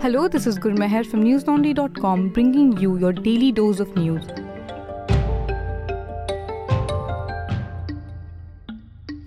Hello, this is Gurmehar from newslaundry.com bringing you your daily dose of news.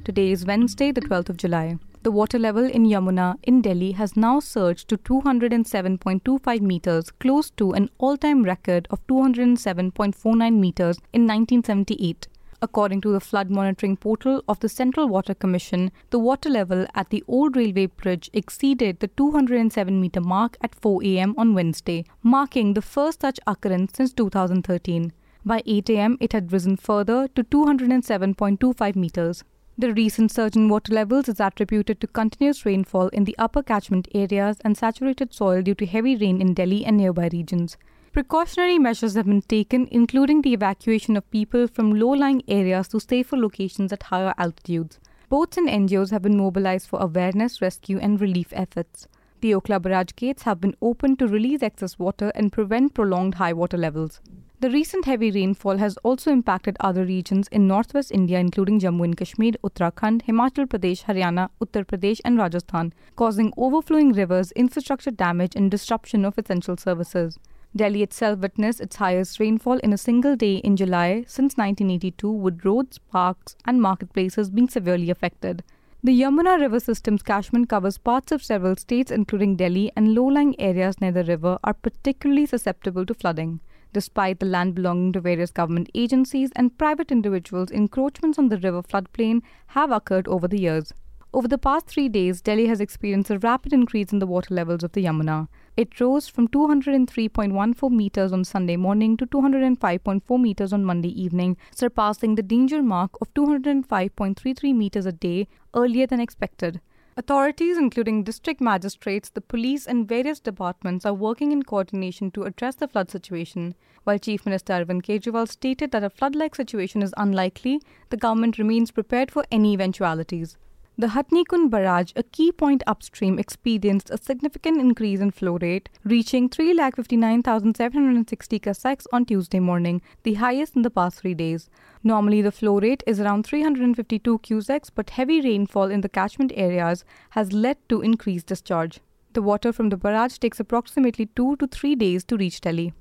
Today is Wednesday, the 12th of July. The water level in Yamuna in Delhi has now surged to 207.25 meters, close to an all time record of 207.49 meters in 1978. According to the flood monitoring portal of the Central Water Commission, the water level at the old railway bridge exceeded the 207 meter mark at 4 am on Wednesday, marking the first such occurrence since 2013. By 8 am, it had risen further to 207.25 meters. The recent surge in water levels is attributed to continuous rainfall in the upper catchment areas and saturated soil due to heavy rain in Delhi and nearby regions. Precautionary measures have been taken, including the evacuation of people from low lying areas to safer locations at higher altitudes. Boats and NGOs have been mobilized for awareness, rescue, and relief efforts. The Okhla barrage gates have been opened to release excess water and prevent prolonged high water levels. The recent heavy rainfall has also impacted other regions in northwest India, including Jammu and Kashmir, Uttarakhand, Himachal Pradesh, Haryana, Uttar Pradesh, and Rajasthan, causing overflowing rivers, infrastructure damage, and disruption of essential services. Delhi itself witnessed its highest rainfall in a single day in July since 1982, with roads, parks, and marketplaces being severely affected. The Yamuna River system's catchment covers parts of several states, including Delhi, and low lying areas near the river are particularly susceptible to flooding. Despite the land belonging to various government agencies and private individuals, encroachments on the river floodplain have occurred over the years. Over the past three days, Delhi has experienced a rapid increase in the water levels of the Yamuna. It rose from 203.14 meters on Sunday morning to 205.4 meters on Monday evening, surpassing the danger mark of 205.33 meters a day earlier than expected. Authorities, including district magistrates, the police, and various departments, are working in coordination to address the flood situation. While Chief Minister Arvind Kejriwal stated that a flood like situation is unlikely, the government remains prepared for any eventualities. The Hathnikund barrage, a key point upstream, experienced a significant increase in flow rate, reaching 3,59,760 cusecs on Tuesday morning, the highest in the past three days. Normally, the flow rate is around 352 cusecs, but heavy rainfall in the catchment areas has led to increased discharge. The water from the barrage takes approximately two to three days to reach Delhi.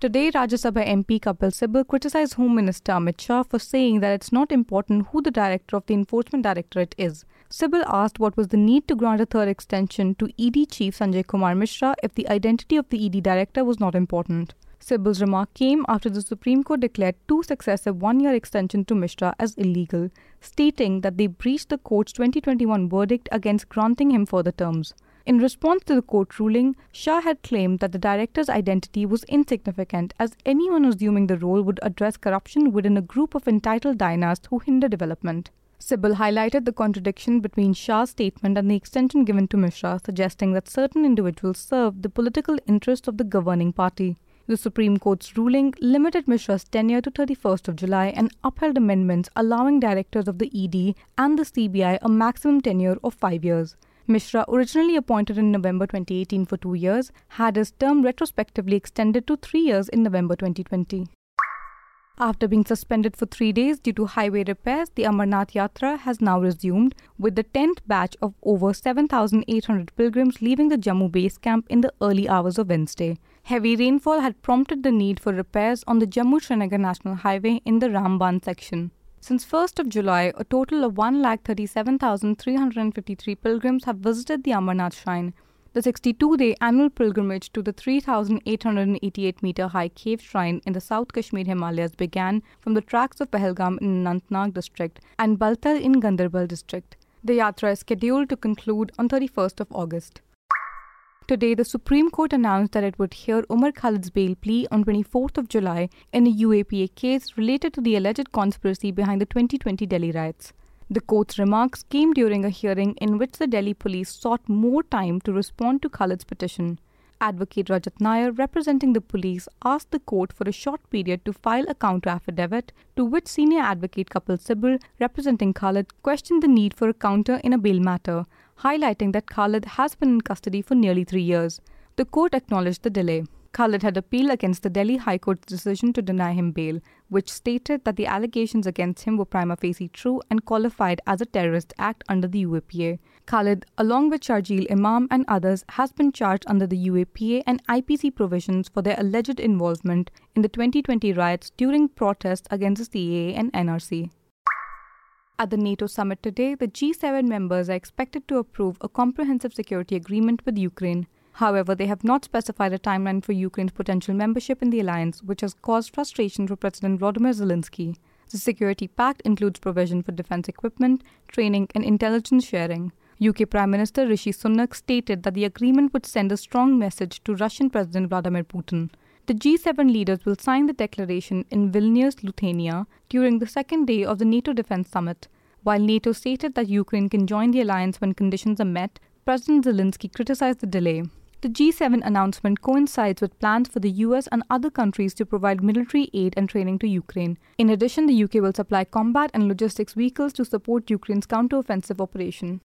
Today, Rajya Sabha MP Kapil Sibal criticized Home Minister Amit Shah for saying that it's not important who the director of the Enforcement Directorate is. Sibal asked what was the need to grant a third extension to ED Chief Sanjay Kumar Mishra if the identity of the ED director was not important. Sibal's remark came after the Supreme Court declared two successive one year extensions to Mishra as illegal, stating that they breached the court's 2021 verdict against granting him further terms. In response to the court ruling, Shah had claimed that the director's identity was insignificant as anyone assuming the role would address corruption within a group of entitled dynasts who hinder development. Sibal highlighted the contradiction between Shah's statement and the extension given to Mishra, suggesting that certain individuals served the political interests of the governing party. The Supreme Court's ruling limited Mishra's tenure to 31st of July and upheld amendments allowing directors of the ED and the CBI a maximum tenure of five years. Mishra, originally appointed in November 2018 for two years, had his term retrospectively extended to three years in November 2020. After being suspended for three days due to highway repairs, the Amarnath Yatra has now resumed, with the 10th batch of over 7,800 pilgrims leaving the Jammu base camp in the early hours of Wednesday. Heavy rainfall had prompted the need for repairs on the Jammu Srinagar National Highway in the Ramban section. Since 1st of July, a total of 1,37,353 pilgrims have visited the Amarnath Shrine. The 62 day annual pilgrimage to the 3,888 meter high cave shrine in the South Kashmir Himalayas began from the tracks of Pahalgam in Anantnag district and Baltal in Ganderbal district. The yatra is scheduled to conclude on 31st of August. Today, the Supreme Court announced that it would hear Umar Khalid's bail plea on 24th of July in a UAPA case related to the alleged conspiracy behind the 2020 Delhi riots. The court's remarks came during a hearing in which the Delhi police sought more time to respond to Khalid's petition. Advocate Rajat Nair, representing the police, asked the court for a short period to file a counter affidavit, to which senior advocate Kapil Sibal, representing Khalid, questioned the need for a counter in a bail matter, highlighting that Khalid has been in custody for nearly three years. The court acknowledged the delay. Khalid had appealed against the Delhi High Court's decision to deny him bail, which stated that the allegations against him were prima facie true and qualified as a terrorist act under the UAPA. Khalid, along with Sharjeel Imam and others, has been charged under the UAPA and IPC provisions for their alleged involvement in the 2020 riots during protests against the CAA and NRC. At the NATO summit today, the G7 members are expected to approve a comprehensive security agreement with Ukraine. However, they have not specified a timeline for Ukraine's potential membership in the alliance, which has caused frustration for President Volodymyr Zelensky. The security pact includes provision for defense equipment, training, and intelligence sharing. UK Prime Minister Rishi Sunak stated that the agreement would send a strong message to Russian President Vladimir Putin. The G7 leaders will sign the declaration in Vilnius, Lithuania, during the second day of the NATO Defense Summit. While NATO stated that Ukraine can join the alliance when conditions are met, President Zelensky criticized the delay. The G7 announcement coincides with plans for the US and other countries to provide military aid and training to Ukraine. In addition, the UK will supply combat and logistics vehicles to support Ukraine's counteroffensive operation.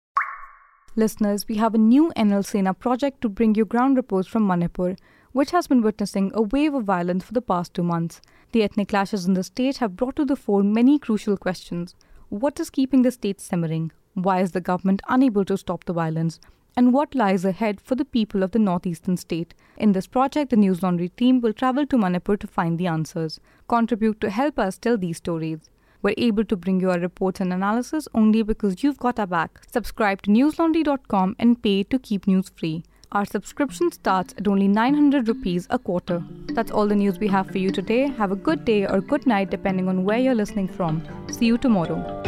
Listeners, we have a new NL Sena project to bring you ground reports from Manipur, which has been witnessing a wave of violence for the past two months. The ethnic clashes in the state have brought to the fore many crucial questions. What is keeping the state simmering? Why is the government unable to stop the violence? And what lies ahead for the people of the northeastern state? In this project, the News Laundry team will travel to Manipur to find the answers. Contribute to help us tell these stories. We're able to bring you our reports and analysis only because you've got our back. Subscribe to newslaundry.com and pay to keep news free. Our subscription starts at only 900 rupees a quarter. That's all the news we have for you today. Have a good day or good night depending on where you're listening from. See you tomorrow.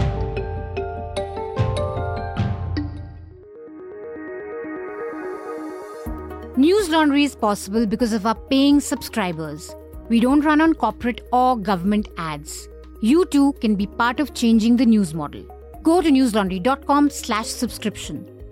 News Laundry is possible because of our paying subscribers. We don't run on corporate or government ads you too can be part of changing the news model. Go to newslaundry.com slash subscription.